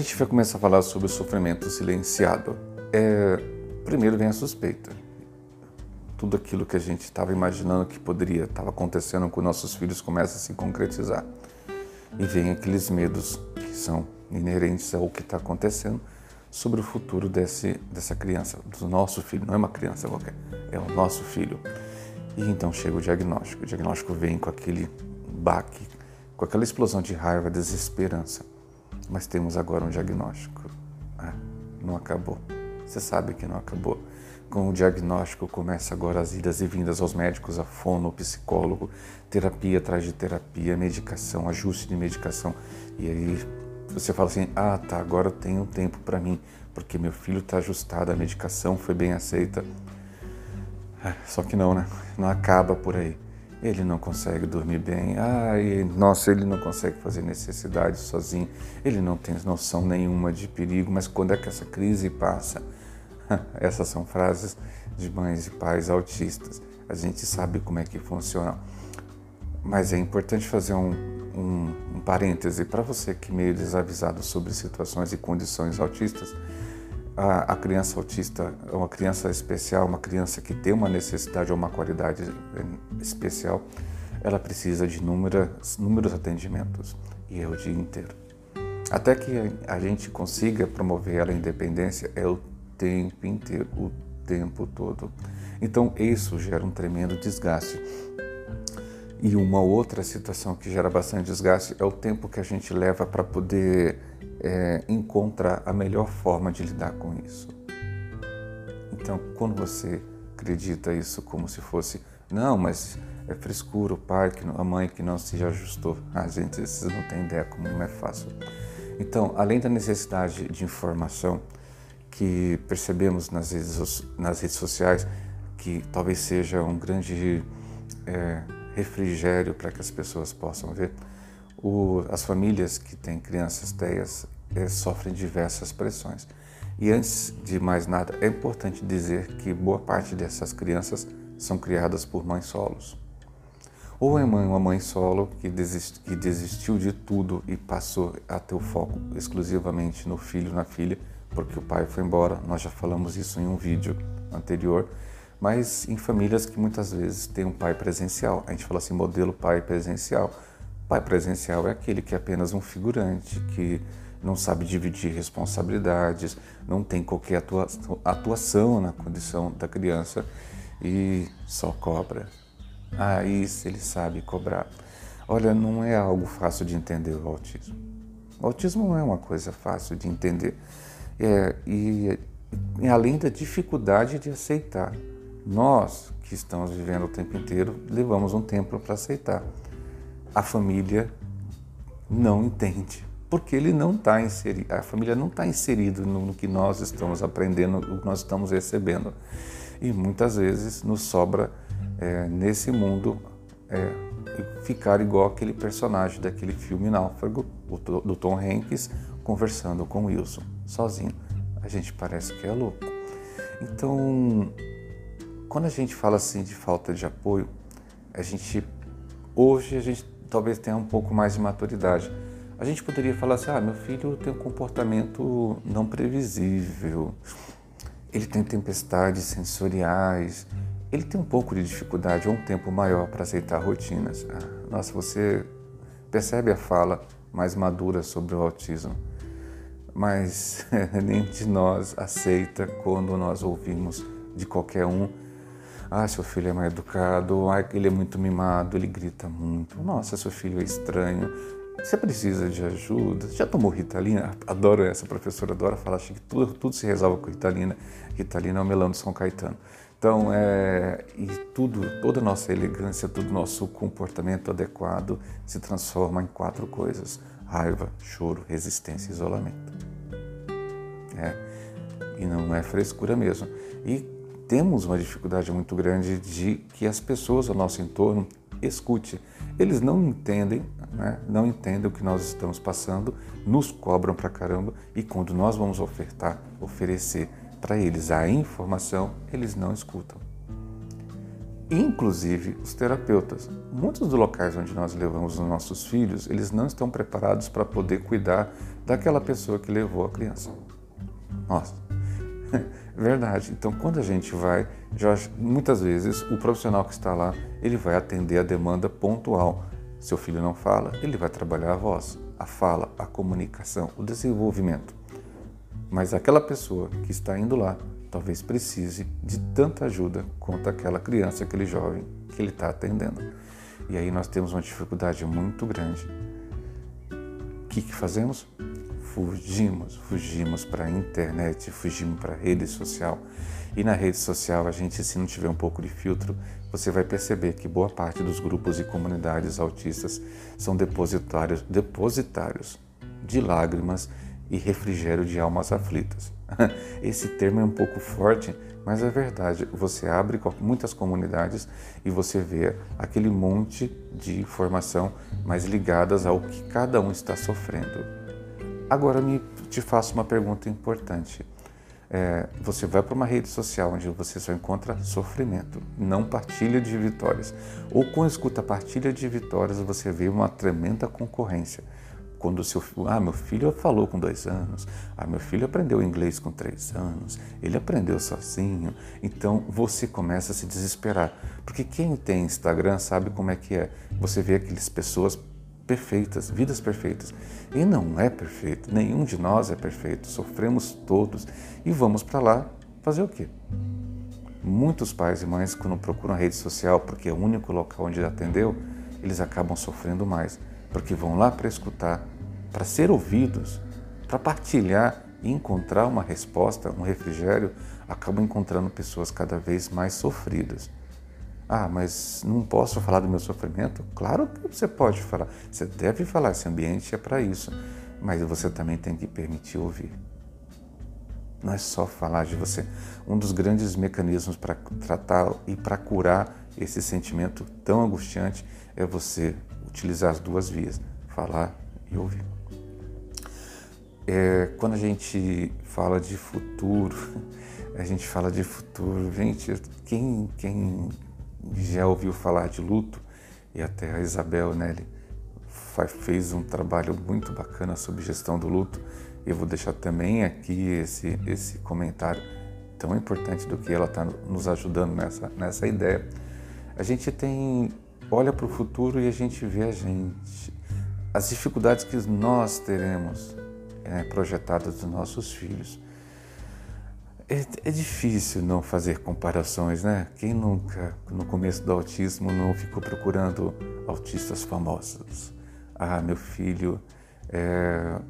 gente vai começar a falar sobre o sofrimento silenciado. É, primeiro vem a suspeita. Tudo aquilo que a gente estava imaginando que poderia, estava acontecendo com nossos filhos, começa a se concretizar. E vem aqueles medos que são inerentes ao que está acontecendo sobre o futuro desse, dessa criança, do nosso filho. Não é uma criança qualquer, é o nosso filho. E então chega o diagnóstico. O diagnóstico vem com aquele baque, com aquela explosão de raiva, desesperança. Mas temos agora um diagnóstico. Ah, não acabou. Você sabe que não acabou. Com o diagnóstico começa agora as idas e vindas aos médicos, a fono, psicólogo, terapia atrás de terapia, medicação, ajuste de medicação. E aí você fala assim: ah, tá, agora eu tenho tempo para mim, porque meu filho está ajustado, a medicação foi bem aceita. É, só que não, né? Não acaba por aí. Ele não consegue dormir bem. Ai, nossa, ele não consegue fazer necessidade sozinho. Ele não tem noção nenhuma de perigo. Mas quando é que essa crise passa? Essas são frases de mães e pais autistas. A gente sabe como é que funciona. Mas é importante fazer um, um, um parêntese para você que é meio desavisado sobre situações e condições autistas a, a, criança autista é uma criança especial, uma criança que tem uma necessidade ou uma qualidade eh, especial, ela precisa de inúmeros, inúmeros atendimentos e é o dia inteiro. Até que a gente consiga promover ela a independência é o tempo inteiro, o tempo todo. Então isso gera um tremendo desgaste. E uma outra situação que gera bastante desgaste é o tempo que a gente leva para poder é, encontrar a melhor forma de lidar com isso. Então, quando você acredita isso como se fosse, não, mas é frescura, o pai, a mãe que não se ajustou. Ah, gente, vocês não têm ideia como não é fácil. Então, além da necessidade de informação que percebemos nas redes, nas redes sociais, que talvez seja um grande é, refrigério para que as pessoas possam ver, o, as famílias que têm crianças TEAs é, sofrem diversas pressões. E antes de mais nada, é importante dizer que boa parte dessas crianças são criadas por mães solos. Ou é mãe, uma mãe solo que, desist, que desistiu de tudo e passou a ter o foco exclusivamente no filho, na filha, porque o pai foi embora. Nós já falamos isso em um vídeo anterior. Mas em famílias que muitas vezes têm um pai presencial. A gente fala assim, modelo pai presencial Pai presencial é aquele que é apenas um figurante, que não sabe dividir responsabilidades, não tem qualquer atuação na condição da criança e só cobra. Ah, isso ele sabe cobrar. Olha, não é algo fácil de entender o autismo. O autismo não é uma coisa fácil de entender. É, e, e além da dificuldade de aceitar, nós que estamos vivendo o tempo inteiro levamos um tempo para aceitar a família não entende, porque ele não está inserido, a família não está inserida no, que nós estamos aprendendo, o que nós estamos recebendo. E muitas vezes nos sobra é, nesse mundo é, ficar igual aquele personagem daquele filme Náufrago, do Tom Hanks, conversando com Wilson, sozinho. A gente parece que é louco. Então, quando a gente fala assim de falta de apoio, a gente hoje a gente talvez tenha um pouco mais de maturidade. A gente poderia falar assim: ah, meu filho tem um comportamento não previsível, ele tem tempestades sensoriais, ele tem um pouco de dificuldade ou um tempo maior para aceitar rotinas. Ah, nossa, você percebe a fala mais madura sobre o autismo, mas nem de nós aceita quando nós ouvimos de qualquer um ah, seu filho é mal educado, ah, ele é muito mimado, ele grita muito. Nossa, seu filho é estranho. Você precisa de ajuda? Já tomou Ritalina? Adoro essa, a professora adora falar que tudo, tudo se resolve com Ritalina. Ritalina é o melão de São Caetano. Então, é, e tudo, toda a nossa elegância, todo o nosso comportamento adequado se transforma em quatro coisas: raiva, choro, resistência e isolamento. É, e não é frescura mesmo. E temos uma dificuldade muito grande de que as pessoas ao nosso entorno escute. Eles não entendem, né? não entendem o que nós estamos passando, nos cobram pra caramba e quando nós vamos ofertar, oferecer para eles a informação, eles não escutam. inclusive os terapeutas. Muitos dos locais onde nós levamos os nossos filhos, eles não estão preparados para poder cuidar daquela pessoa que levou a criança. Nossa, verdade. Então, quando a gente vai, já, muitas vezes o profissional que está lá, ele vai atender a demanda pontual. Seu filho não fala, ele vai trabalhar a voz, a fala, a comunicação, o desenvolvimento. Mas aquela pessoa que está indo lá talvez precise de tanta ajuda quanto aquela criança, aquele jovem que ele está atendendo. E aí nós temos uma dificuldade muito grande. O que, que fazemos? Fugimos, fugimos para a internet, fugimos para a rede social. E na rede social, a gente, se não tiver um pouco de filtro, você vai perceber que boa parte dos grupos e comunidades autistas são depositários, depositários de lágrimas e refrigério de almas aflitas. Esse termo é um pouco forte, mas é verdade. Você abre muitas comunidades e você vê aquele monte de informação, mas ligadas ao que cada um está sofrendo. Agora me te faço uma pergunta importante. É, você vai para uma rede social onde você só encontra sofrimento, não partilha de vitórias. Ou quando escuta partilha de vitórias, você vê uma tremenda concorrência quando o seu ah meu filho falou com dois anos, ah meu filho aprendeu inglês com três anos, ele aprendeu sozinho, então você começa a se desesperar, porque quem tem Instagram sabe como é que é. Você vê aquelas pessoas perfeitas, vidas perfeitas, e não é perfeito. Nenhum de nós é perfeito. Sofremos todos e vamos para lá fazer o quê? Muitos pais e mães quando procuram a rede social porque é o único local onde atendeu, eles acabam sofrendo mais porque vão lá para escutar, para ser ouvidos, para partilhar e encontrar uma resposta, um refrigério, acabam encontrando pessoas cada vez mais sofridas. Ah, mas não posso falar do meu sofrimento? Claro que você pode falar. Você deve falar, esse ambiente é para isso. Mas você também tem que permitir ouvir. Não é só falar de você. Um dos grandes mecanismos para tratar e para curar esse sentimento tão angustiante é você utilizar as duas vias, falar e ouvir. É, quando a gente fala de futuro, a gente fala de futuro, gente, quem, quem já ouviu falar de luto, e até a Isabel Nelly fez um trabalho muito bacana sobre gestão do luto, eu vou deixar também aqui esse, esse comentário tão importante do que ela está nos ajudando nessa, nessa ideia. A gente tem olha para o futuro e a gente vê a gente, as dificuldades que nós teremos é, projetadas dos nossos filhos. É, é, difícil não fazer comparações, né? Quem nunca, no começo do autismo, não ficou procurando autistas famosos? Ah, meu filho é,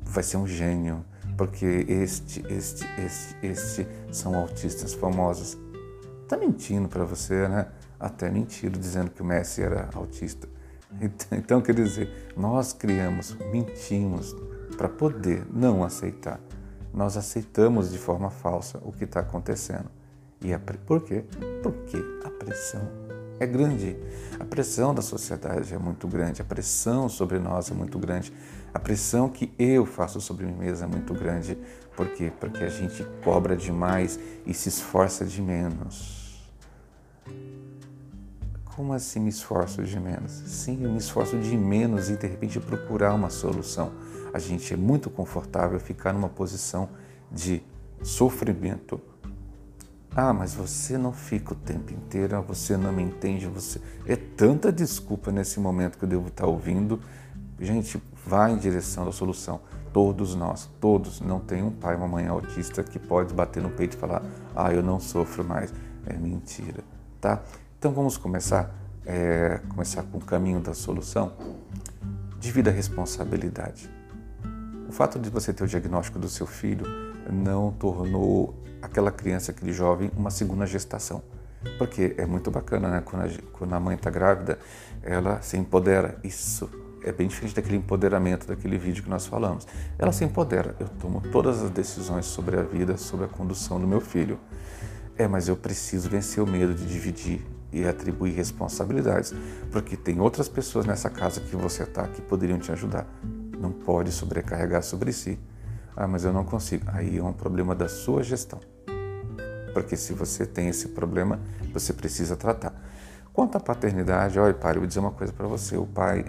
vai ser um gênio, porque este, este, este, este são autistas famosos. Tá mentindo para você, né? até mentiram dizendo que o Messi era autista. Então, quer dizer, nós criamos, mentimos para poder não aceitar. Nós aceitamos de forma falsa o que está acontecendo. E a, por quê? Porque a pressão é grande. A pressão da sociedade é muito grande. A pressão sobre nós é muito grande. A pressão que eu faço sobre mim mesmo é muito grande. Por quê? Porque a gente cobra demais e se esforça de menos. Como assim me esforço de menos? Sim, eu me esforço de menos e de repente procurar uma solução. A gente é muito confortável ficar numa posição de sofrimento. Ah, mas você não fica o tempo inteiro, você não me entende, você é tanta desculpa nesse momento que eu devo estar ouvindo. Gente, vá em direção da solução. Todos nós, todos, não tem um pai, uma mãe autista que pode bater no peito e falar: "Ah, eu não sofro mais". É mentira, tá? Então vamos começar, é, começar com o caminho da solução. Divida a responsabilidade. O fato de você ter o diagnóstico do seu filho não tornou aquela criança, aquele jovem, uma segunda gestação. Porque é muito bacana, né? Quando a, quando a mãe está grávida, ela se empodera. Isso é bem diferente daquele empoderamento daquele vídeo que nós falamos. Ela se empodera. Eu tomo todas as decisões sobre a vida, sobre a condução do meu filho. É, mas eu preciso vencer o medo de dividir e atribuir responsabilidades, porque tem outras pessoas nessa casa que você está que poderiam te ajudar. Não pode sobrecarregar sobre si. Ah, mas eu não consigo. Aí é um problema da sua gestão. Porque se você tem esse problema, você precisa tratar. Quanto à paternidade, olha, pai, eu vou dizer uma coisa para você. O pai,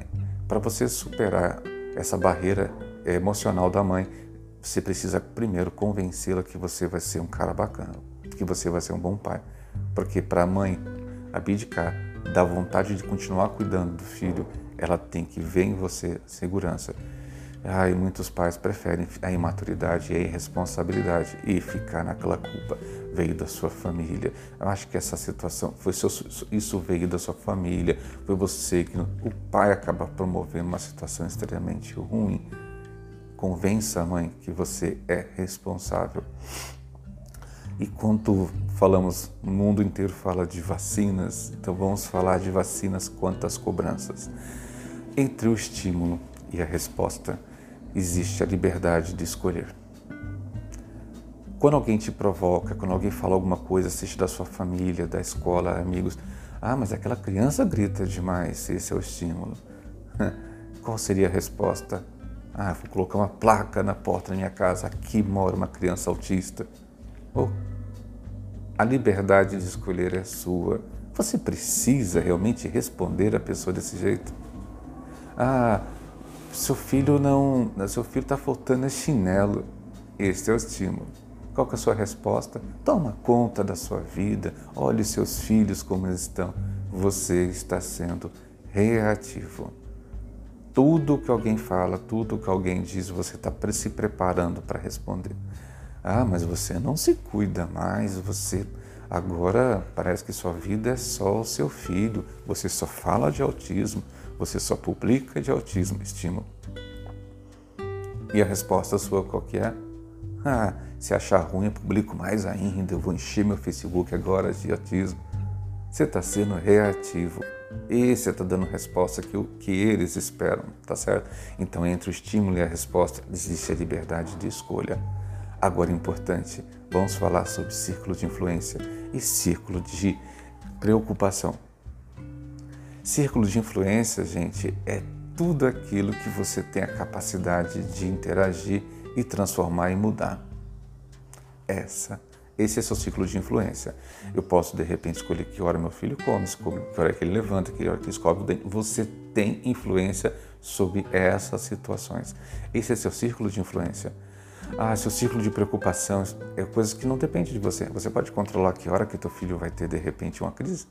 para você superar essa barreira emocional da mãe, você precisa primeiro convencê-la que você vai ser um cara bacana, que você vai ser um bom pai. Porque para a mãe abdicar da vontade de continuar cuidando do filho, ela tem que ver em você segurança. E muitos pais preferem a imaturidade e a irresponsabilidade e ficar naquela culpa. Veio da sua família. Eu acho que essa situação, foi seu, isso veio da sua família, foi você que. O pai acaba promovendo uma situação extremamente ruim. Convença a mãe que você é responsável. E quando falamos, o mundo inteiro fala de vacinas, então vamos falar de vacinas quanto às cobranças. Entre o estímulo e a resposta, existe a liberdade de escolher. Quando alguém te provoca, quando alguém fala alguma coisa, seja da sua família, da escola, amigos, ah, mas aquela criança grita demais, esse é o estímulo. Qual seria a resposta? Ah, vou colocar uma placa na porta da minha casa, aqui mora uma criança autista. Ou a liberdade de escolher é sua. Você precisa realmente responder a pessoa desse jeito? Ah, seu filho não, seu filho está faltando chinelo. Este é o estímulo. Qual é a sua resposta? Toma conta da sua vida. Olhe seus filhos como eles estão. Você está sendo reativo. Tudo que alguém fala, tudo que alguém diz, você está se preparando para responder. Ah, mas você não se cuida mais, você agora parece que sua vida é só o seu filho, você só fala de autismo, você só publica de autismo, estímulo. E a resposta sua qual que é? Ah, se achar ruim, eu publico mais ainda, eu vou encher meu Facebook agora de autismo. Você está sendo reativo. E você está dando resposta que, que eles esperam, tá certo? Então, entre o estímulo e a resposta, existe a liberdade de escolha. Agora, importante, vamos falar sobre círculo de influência e círculo de preocupação. Círculo de influência, gente, é tudo aquilo que você tem a capacidade de interagir e transformar e mudar. Essa, esse é seu ciclo de influência. Eu posso de repente escolher que hora meu filho come, que hora que ele levanta, que hora que ele escove o dente. Você tem influência sobre essas situações. Esse é seu círculo de influência. Ah, seu círculo de preocupação é coisas que não depende de você. Você pode controlar que hora que teu filho vai ter de repente uma crise.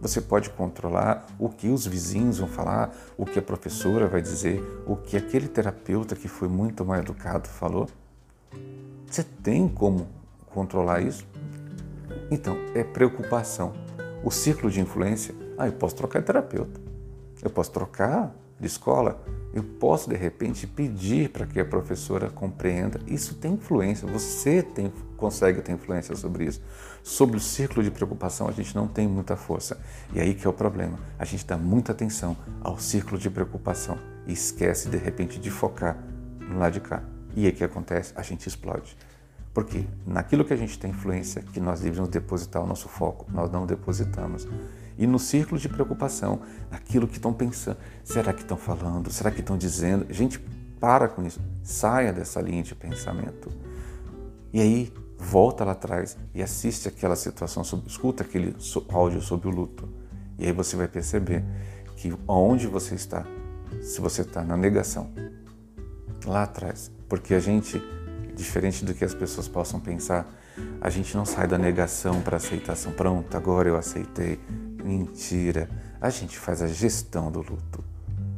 Você pode controlar o que os vizinhos vão falar, o que a professora vai dizer, o que aquele terapeuta que foi muito mal educado falou. Você tem como controlar isso? Então, é preocupação. O ciclo de influência, ah, eu posso trocar de terapeuta, eu posso trocar de escola, eu posso de repente pedir para que a professora compreenda. Isso tem influência, você tem, consegue ter influência sobre isso. Sobre o círculo de preocupação, a gente não tem muita força. E aí que é o problema. A gente dá muita atenção ao círculo de preocupação e esquece de repente de focar no lado de cá. E aí que acontece? A gente explode. Porque naquilo que a gente tem influência, que nós deveríamos depositar o nosso foco, nós não depositamos. E no círculo de preocupação, aquilo que estão pensando, será que estão falando? Será que estão dizendo? Gente, para com isso. Saia dessa linha de pensamento. E aí, volta lá atrás e assiste aquela situação, escuta aquele áudio sobre o luto. E aí você vai perceber que onde você está, se você está na negação, lá atrás, porque a gente, diferente do que as pessoas possam pensar, a gente não sai da negação para aceitação. Pronto, agora eu aceitei, Mentira. A gente faz a gestão do luto.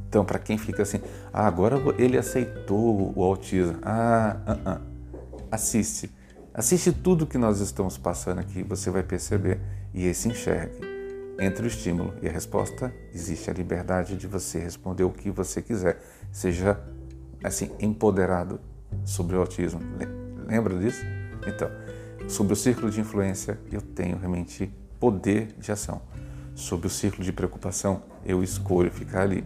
Então, para quem fica assim, ah, agora ele aceitou o autismo. Ah, ah, ah. assiste. Assiste tudo que nós estamos passando aqui, você vai perceber. E esse enxergue. Entre o estímulo e a resposta, existe a liberdade de você responder o que você quiser. Seja, assim, empoderado sobre o autismo. Lembra disso? Então, sobre o círculo de influência, eu tenho realmente poder de ação sobre o círculo de preocupação, eu escolho ficar ali.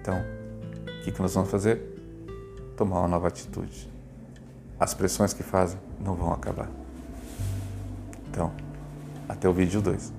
Então, o que, que nós vamos fazer? Tomar uma nova atitude. As pressões que fazem não vão acabar. Então, até o vídeo 2.